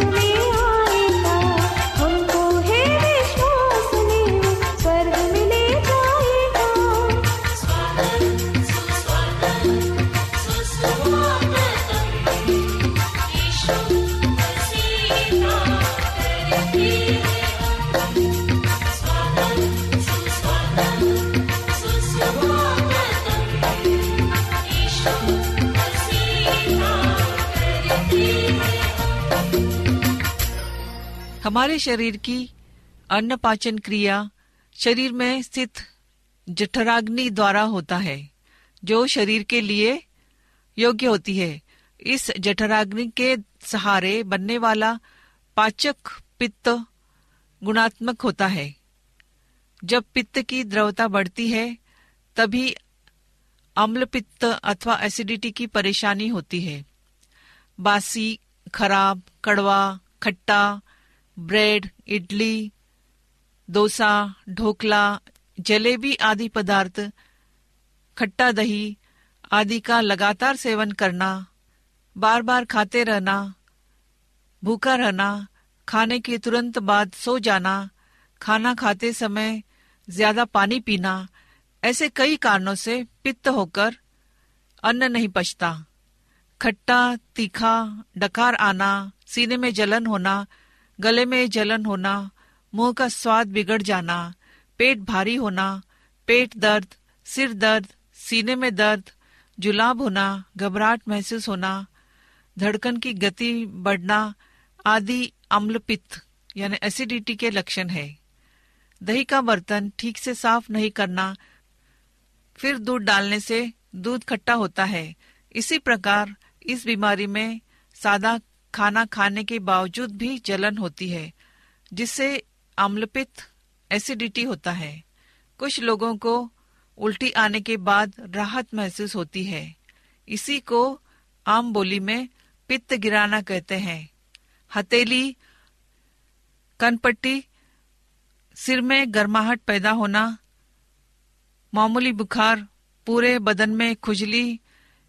से हमारे शरीर की अन्न पाचन क्रिया शरीर में स्थित जठराग्नि द्वारा होता है, जो शरीर के लिए योग्य होती है। इस जठराग्नि के सहारे बनने वाला पाचक पित्त गुणात्मक होता है। जब पित्त की द्रवता बढ़ती है, तभी अम्ल पित्त अथवा एसिडिटी की परेशानी होती है। बासी, खराब, कड़वा, खट्टा ब्रेड, इडली, डोसा, ढोकला, जलेबी आदि पदार्थ, खट्टा दही आदि का लगातार सेवन करना बार बार खाते रहना, भूखा रहना, खाने के तुरंत बाद सो जाना, खाना खाते समय ज़्यादा पानी पीना, ऐसे कई कारणों से पित्त होकर अन्न नहीं पचता। खट्टा, तीखा, डकार आना, सीने में जलन होना गले में जलन होना, मुँह का स्वाद बिगड़ जाना, पेट भारी होना, पेट दर्द, सिर दर्द, सीने में दर्द, जुलाब होना, घबराहट महसूस होना, धड़कन की गति बढ़ना आदि अम्ल पित्त यानी एसिडिटी के लक्षण है। दही का बर्तन ठीक से साफ़ नहीं करना, फिर दूध डालने से दूध खट्टा होता है। इसी प्रकार इस बीमारी में सादा खाना खाने के बावजूद भी जलन होती है, जिससे अम्लपित्त एसिडिटी होता है। कुछ लोगों को उल्टी आने के बाद राहत महसूस होती है। इसी को आम बोली में पित्त गिराना कहते हैं। हथेली, कनपट्टी, सिर में गर्माहट पैदा होना, मामूली बुखार, पूरे बदन में खुजली,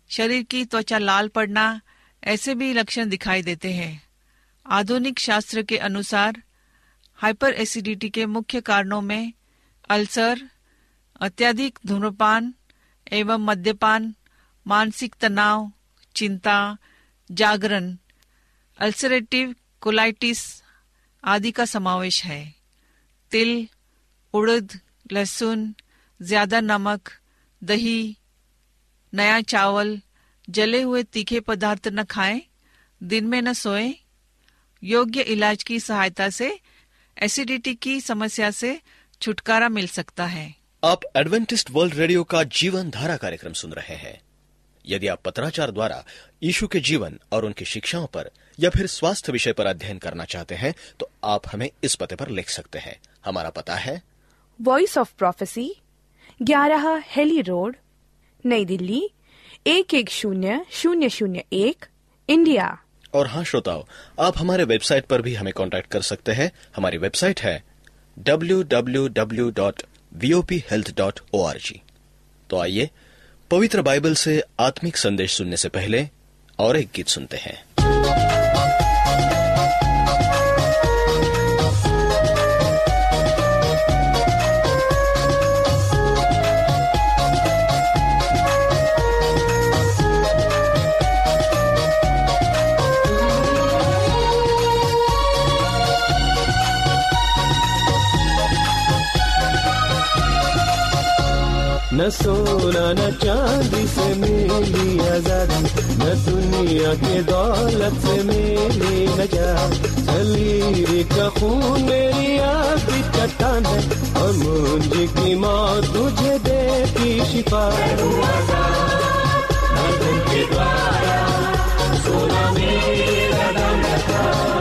शरीर की त्वचा लाल पड़ना ऐसे भी लक्षण दिखाई देते हैं। आधुनिक शास्त्र के अनुसार हाइपर एसिडिटी के मुख्य कारणों में अल्सर, अत्यधिक धूम्रपान एवं मद्यपान, मानसिक तनाव, चिंता, जागरण, अल्सरेटिव कोलाइटिस आदि का समावेश है। तिल, उड़द, लहसुन, ज़्यादा नमक, दही, नया चावल जले हुए तीखे पदार्थ न खाएँ, दिन में न सोएँ, योग्य इलाज की सहायता से एसिडिटी की समस्या से छुटकारा मिल सकता है। आप एडवेंटिस्ट वर्ल्ड रेडियो का जीवन धारा कार्यक्रम सुन रहे हैं। यदि आप पत्राचार द्वारा यीशु के जीवन और उनकी शिक्षाओं पर या फिर स्वास्थ्य विषय पर अध्ययन करना चाहते हैं तो आप हमें इस पते पर लिख सकते हैं। हमारा पता है वॉइस ऑफ़ प्रोफेसी ग्यारह हेली रोड नई दिल्ली एक एक शून्य शून्य शून्य एक इंडिया और हाँ श्रोताओ, आप हमारे वेबसाइट पर भी हमें कांटेक्ट कर सकते हैं। हमारी वेबसाइट है www.vophealth.org तो आइए, पवित्र बाइबल से आत्मिक संदेश सुनने से पहले और एक गीत सुनते हैं। सोना न चांदी से मिली आज़ादी न दुनिया के दौलत से मिली नजात शरीर का खून मेरी आदि चट्टान है और मुझे की मौत तुझे देती शिफा के द्वारा सोना मेरा दम था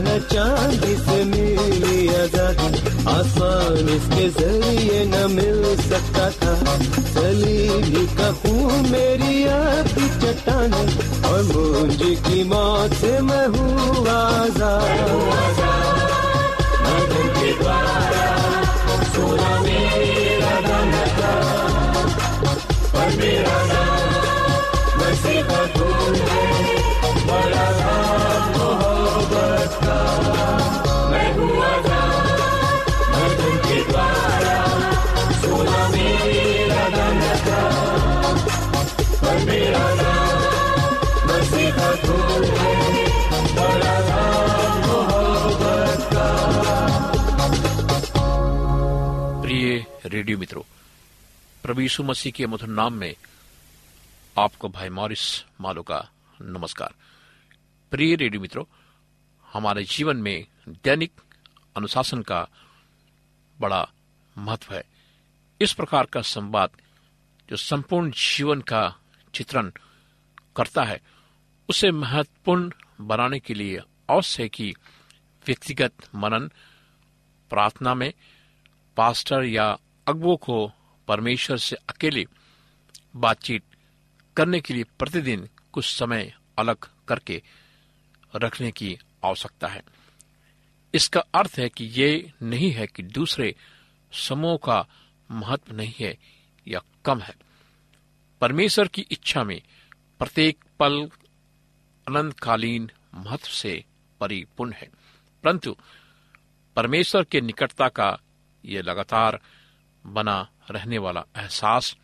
न चाँद मिली आज़ादी। आसान इसके ज़रिए न मिल सकता था। सलीबी का खून मेरी आपकी चट्टान और मुझे की मौत से मैं हूँ आज़ाद। रेडियो मित्रों, प्रभु मसीह के मधुर नाम में आपको भाई मॉरिस मालो का नमस्कार। प्रिय रेडियो मित्रों, हमारे जीवन में दैनिक अनुशासन का बड़ा महत्व है। इस प्रकार का संवाद जो संपूर्ण जीवन का चित्रण करता है, उसे महत्वपूर्ण बनाने के लिए अवश्य कि व्यक्तिगत मनन, प्रार्थना में, पास्टर या अगुओं को परमेश्वर से अकेले बातचीत करने के लिए प्रतिदिन कुछ समय अलग करके रखने की आवश्यकता है। इसका अर्थ है कि ये नहीं है कि दूसरे समूह का महत्व नहीं है या कम है। परमेश्वर की इच्छा में प्रत्येक पल अनंतकालीन महत्व से परिपूर्ण है। परंतु परमेश्वर के निकटता का ये लगातार बना रहने वाला एहसास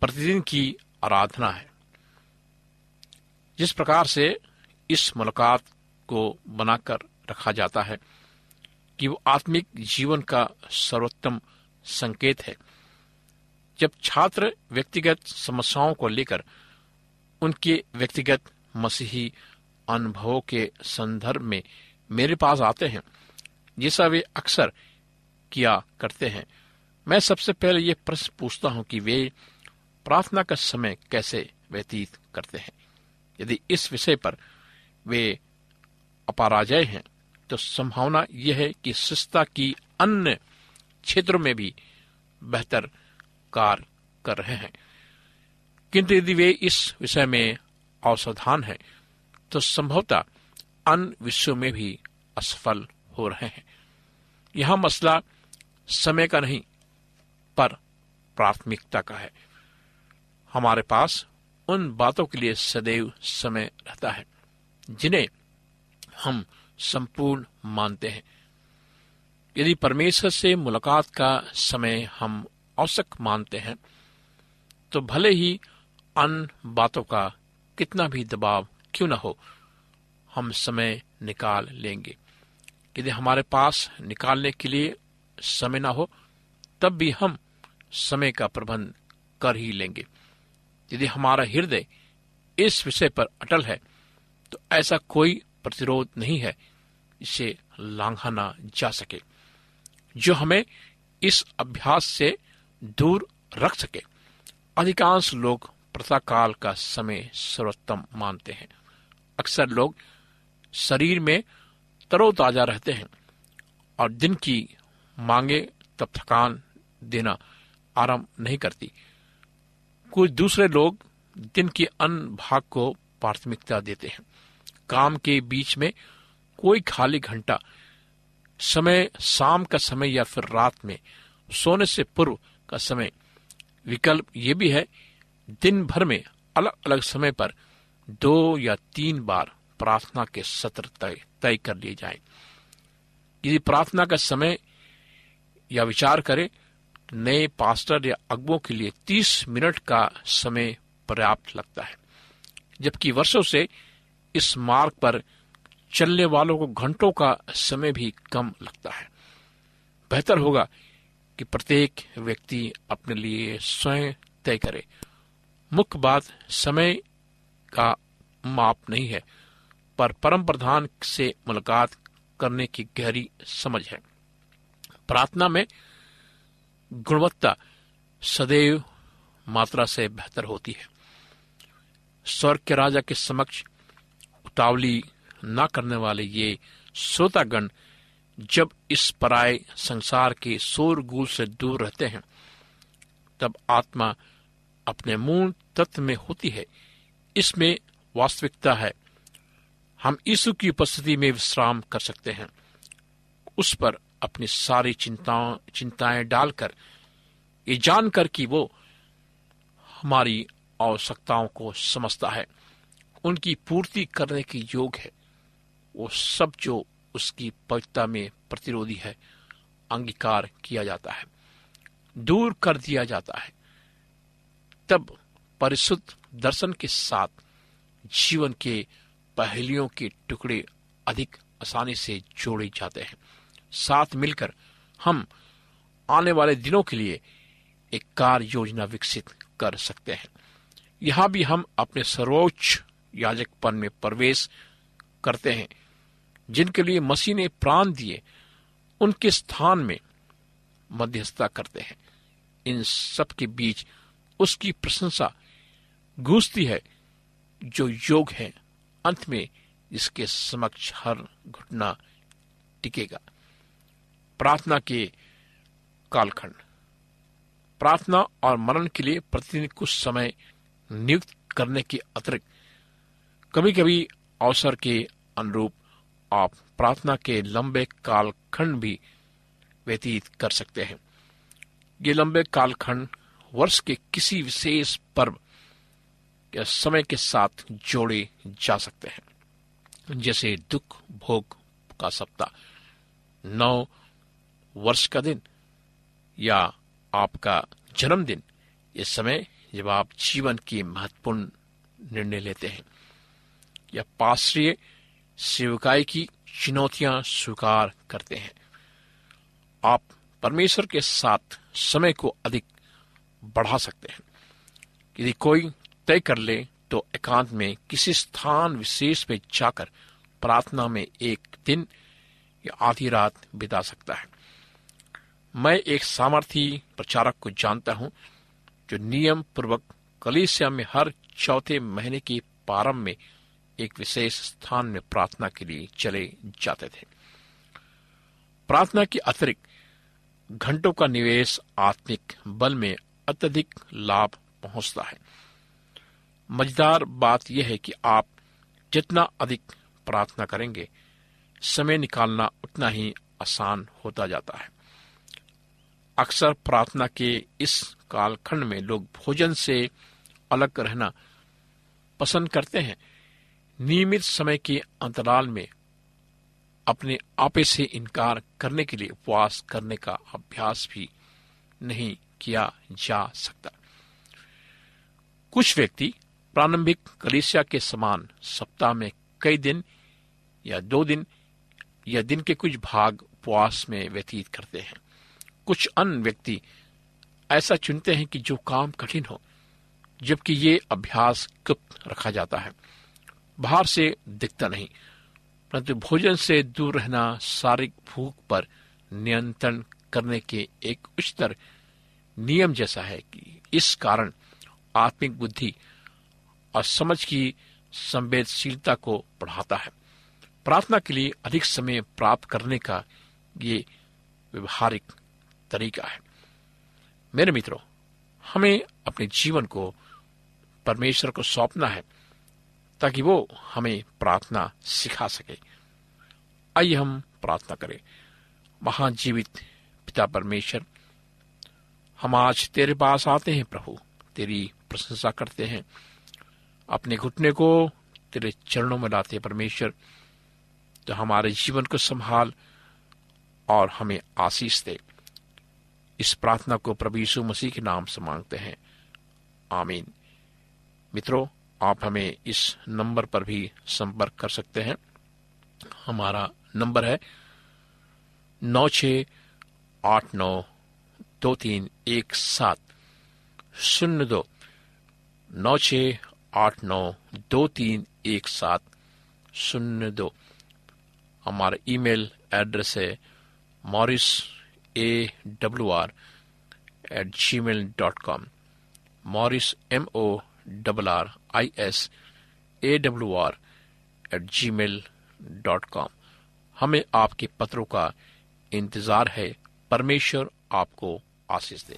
प्रतिदिन की आराधना है। जिस प्रकार से इस मुलाकात को बनाकर रखा जाता है कि वो आत्मिक जीवन का सर्वोत्तम संकेत है। जब छात्र व्यक्तिगत समस्याओं को लेकर उनके व्यक्तिगत मसीही अनुभवों के संदर्भ में मेरे पास आते हैं, जैसा वे अक्सर किया करते हैं मैं सबसे पहले ये प्रश्न पूछता हूँ कि वे प्रार्थना का समय कैसे व्यतीत करते हैं? यदि इस विषय पर वे अपराजय हैं तो संभावना यह है कि शिष्टता की अन्य क्षेत्रों में भी बेहतर कार्य कर रहे हैं। किंतु यदि वे इस विषय में असावधान हैं तो संभवतः अन्य विषयों में भी असफल हो रहे हैं। यह मसला समय का नहीं पर प्राथमिकता का है। हमारे पास उन बातों के लिए सदैव समय रहता है, जिन्हें हम संपूर्ण मानते हैं। यदि परमेश्वर से मुलाकात का समय हम औसक मानते हैं तो भले ही अन्य बातों का कितना भी दबाव क्यों न हो, हम समय निकाल लेंगे। यदि हमारे पास निकालने के लिए समय ना हो, तब भी हम समय का प्रबंध कर ही लेंगे। यदि हमारा हृदय इस विषय पर अटल है तो ऐसा कोई प्रतिरोध नहीं है इसे लांघाना जा सके, जो हमें इस अभ्यास से दूर रख सके। अधिकांश लोग प्रताकाल का समय सर्वोत्तम मानते हैं। अक्सर लोग शरीर में तरोताजा रहते हैं और दिन की मांगे तब थकान देना आराम नहीं करती। कुछ दूसरे लोग दिन के अन्य भाग को प्राथमिकता देते हैं। काम के बीच में कोई खाली घंटा, समय शाम का समय या फिर रात में सोने से पूर्व का समय, विकल्प ये भी है, दिन भर में अलग अलग समय पर दो या तीन बार प्रार्थना के सत्र तय कर लिए जाए। यदि प्रार्थना का समय या विचार करें नए पास्टर या अगबों के लिए तीस मिनट का समय पर्याप्त लगता है। जबकि वर्षों से इस मार्ग पर चलने वालों को घंटों का समय भी कम लगता है। बेहतर होगा कि प्रत्येक व्यक्ति अपने लिए स्वयं तय करे। मुख्य बात, समय का माप नहीं है, पर परम प्रधान से मुलाकात करने की गहरी समझ है। प्रार्थना में गुणवत्ता सदैव मात्रा से बेहतर होती है। स्वर्ग के राजा के समक्ष उतावली न करने वाले ये श्रोतागण जब इस पराय संसार के शोरगुल से दूर रहते हैं, तब आत्मा अपने मूल तत्व में होती है। इसमें वास्तविकता है। हम यीशु की उपस्थिति में विश्राम कर सकते हैं। उस पर अपनी सारी चिंताओं, चिंताएँ डालकर, ये जानकर कि वो हमारी आवश्यकताओं को समझता है। उनकी पूर्ति करने के योग है। वो सब जो उसकी पवित्रता में प्रतिरोधी है, अंगीकार किया जाता है। दूर कर दिया जाता है। तब परिशुद्ध दर्शन के साथ जीवन के पहलियों के टुकड़े अधिक आसानी से जोड़े जाते हैं। साथ मिलकर हम आने वाले दिनों के लिए एक कार्य योजना विकसित कर सकते हैं। यहाँ भी हम अपने सर्वोच्च याजकपन में प्रवेश करते हैं, जिनके लिए मसीह ने प्राण दिए, उनके स्थान में मध्यस्थता करते हैं। इन सब के बीच उसकी प्रशंसा गूंजती है, जो योग है। अंत में इसके समक्ष हर घुटना टिकेगा। प्रार्थना के कालखंड। प्रार्थना और मरण के लिए प्रतिदिन कुछ समय नियुक्त करने के अतिरिक्त कभी कभी अवसर के अनुरूप आप प्रार्थना के लंबे कालखंड भी व्यतीत कर सकते हैं। ये लंबे कालखंड वर्ष के किसी विशेष पर्व या समय के साथ जोड़े जा सकते हैं। जैसे दुख, भोग का सप्ताह, नौ वर्ष का दिन या आपका जन्मदिन ये समय जब आप जीवन की महत्वपूर्ण निर्णय लेते हैं। या पाश्रीय सेवकाई की चुनौतियाँ स्वीकार करते हैं। आप परमेश्वर के साथ समय को अधिक बढ़ा सकते हैं। यदि कोई तय कर ले तो एकांत में किसी स्थान विशेष में जाकर प्रार्थना में एक दिन या आधी रात बिता सकता है। मैं एक सामर्थी प्रचारक को जानता हूँ, जो नियम पूर्वक कलीसिया में हर चौथे महीने के प्रारंभ में एक विशेष स्थान में प्रार्थना के लिए चले जाते थे। प्रार्थना के अतिरिक्त घंटों का निवेश आत्मिक बल में अत्यधिक लाभ पहुँचता है। मज़ेदार बात यह है कि आप जितना अधिक प्रार्थना करेंगे, समय निकालना उतना ही आसान होता जाता है। अक्सर प्रार्थना के इस कालखंड में लोग भोजन से अलग रहना पसंद करते हैं। नियमित समय के अंतराल में अपने आपे से इनकार करने के लिए उपवास करने का अभ्यास भी नहीं किया जा सकता। कुछ व्यक्ति प्रारंभिक कलिसिया के समान सप्ताह में कई दिन या दो दिन या दिन के कुछ भाग उपवास में व्यतीत करते हैं। कुछ अन्य व्यक्ति ऐसा चुनते हैं कि जो काम कठिन हो, जबकि ये अभ्यास गुप्त रखा जाता है। बाहर से दिखता नहीं, परंतु भोजन से दूर रहना शारीरिक भूख पर नियंत्रण करने के एक उच्चतर नियम जैसा है कि इस कारण आत्मिक बुद्धि और समझ की संवेदनशीलता को बढ़ाता है। प्रार्थना के लिए अधिक समय प्राप्त करने का ये व्यवहारिक तरीका है। मेरे मित्रों, हमें अपने जीवन को, परमेश्वर को सौंपना है, ताकि वो हमें प्रार्थना सिखा सके। आइए हम प्रार्थना करें। महाजीवित पिता परमेश्वर, हम आज तेरे पास आते हैं प्रभु। तेरी प्रशंसा करते हैं। अपने घुटने को तेरे चरणों में लाते परमेश्वर तो हमारे जीवन को संभाल और हमें आशीष दे। इस प्रार्थना को प्रभु यीशु मसीह के नाम से मांगते हैं। आमीन। मित्रों, आप हमें इस नंबर पर भी संपर्क कर सकते हैं। हमारा नंबर है नौ छ आठ नौ दो तीन एक सात। शून्य दो। नौ छ आठ नौ दो तीन एक सात। शून्य दो। हमारा ईमेल एड्रेस है Morris A W R at gmail dot com Morris M O double R I S A W R at gmail dot com हमें आपके पत्रों का इंतज़ार है। परमेश्वर आपको आशीष दे।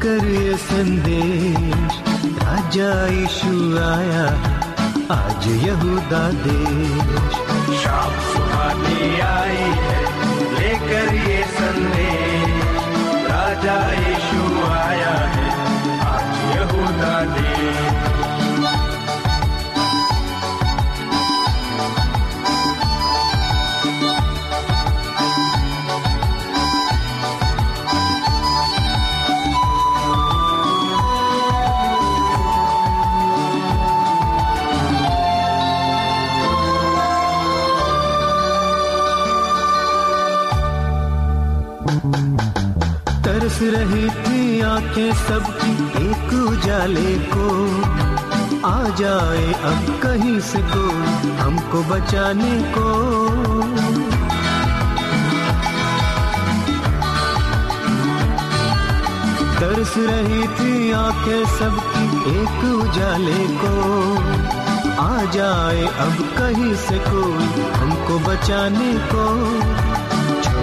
लेकर ये संदेश। राजा यीशु आया, आज यहूदा देश। शाम सुहानी आई है, लेकर ये संदेश। राजा यीशु आया है, आज यहूदा देश। रही थी आँखें सबकी एक उजाले को। आ जाए अब कहीं से को हमको बचाने को। तरस रही थी आँखें सबकी एक उजाले को। आ जाए अब कहीं से कोई हमको बचाने को।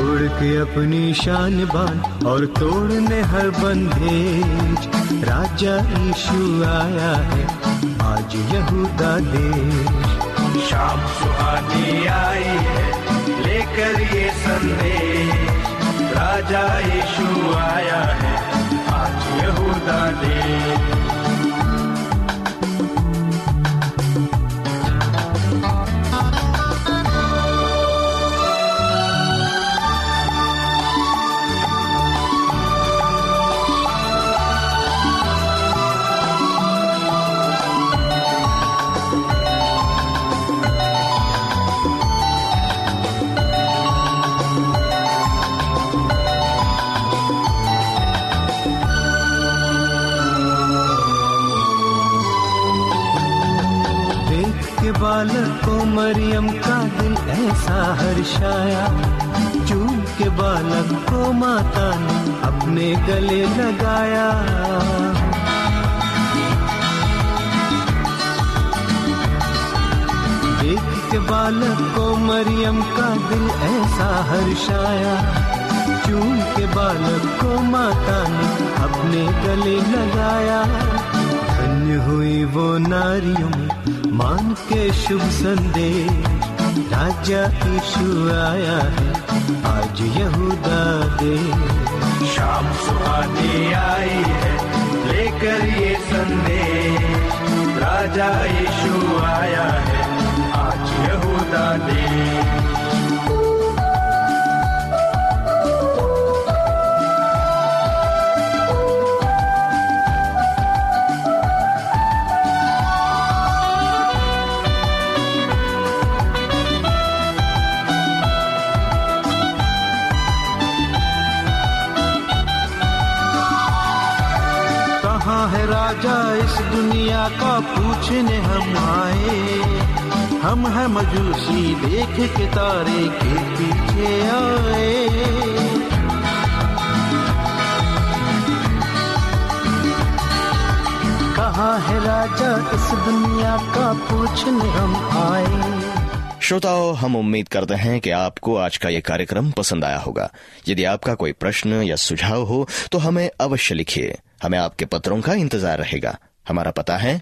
छोड़ के अपनी शान बान और तोड़ने हर बंधेज। राजा यीशु आया है, आज यहूदा देश। शाम सुहानी आई है, लेकर ये संदेश। राजा यीशु आया है, आज यहूदा देश। बालक को मरियम का दिल ऐसा हर्षाया चूम के बालक को माता ने अपने गले लगाया। देख के बालक को मरियम का दिल ऐसा हर्षाया चूम के बालक को माता ने अपने गले लगाया। धन्य हुई वो नारियों में मान के शुभ संदेश, राजा यीशु आया है, आज यहूदा दे। शाम सुहानी आई है, लेकर ये संदेश, राजा यीशु आया है, आज यहूदा देश पूछने हम आए, हम है मजूसी, देख के तारे के पीछे आए। कहाँ है राजा इस दुनिया का पूछने हम आए? श्रोताओं, हम उम्मीद करते हैं कि आपको आज का ये कार्यक्रम पसंद आया होगा। यदि आपका कोई प्रश्न या सुझाव हो तो हमें अवश्य लिखिए। हमें आपके पत्रों का इंतज़ार रहेगा। हमारा पता है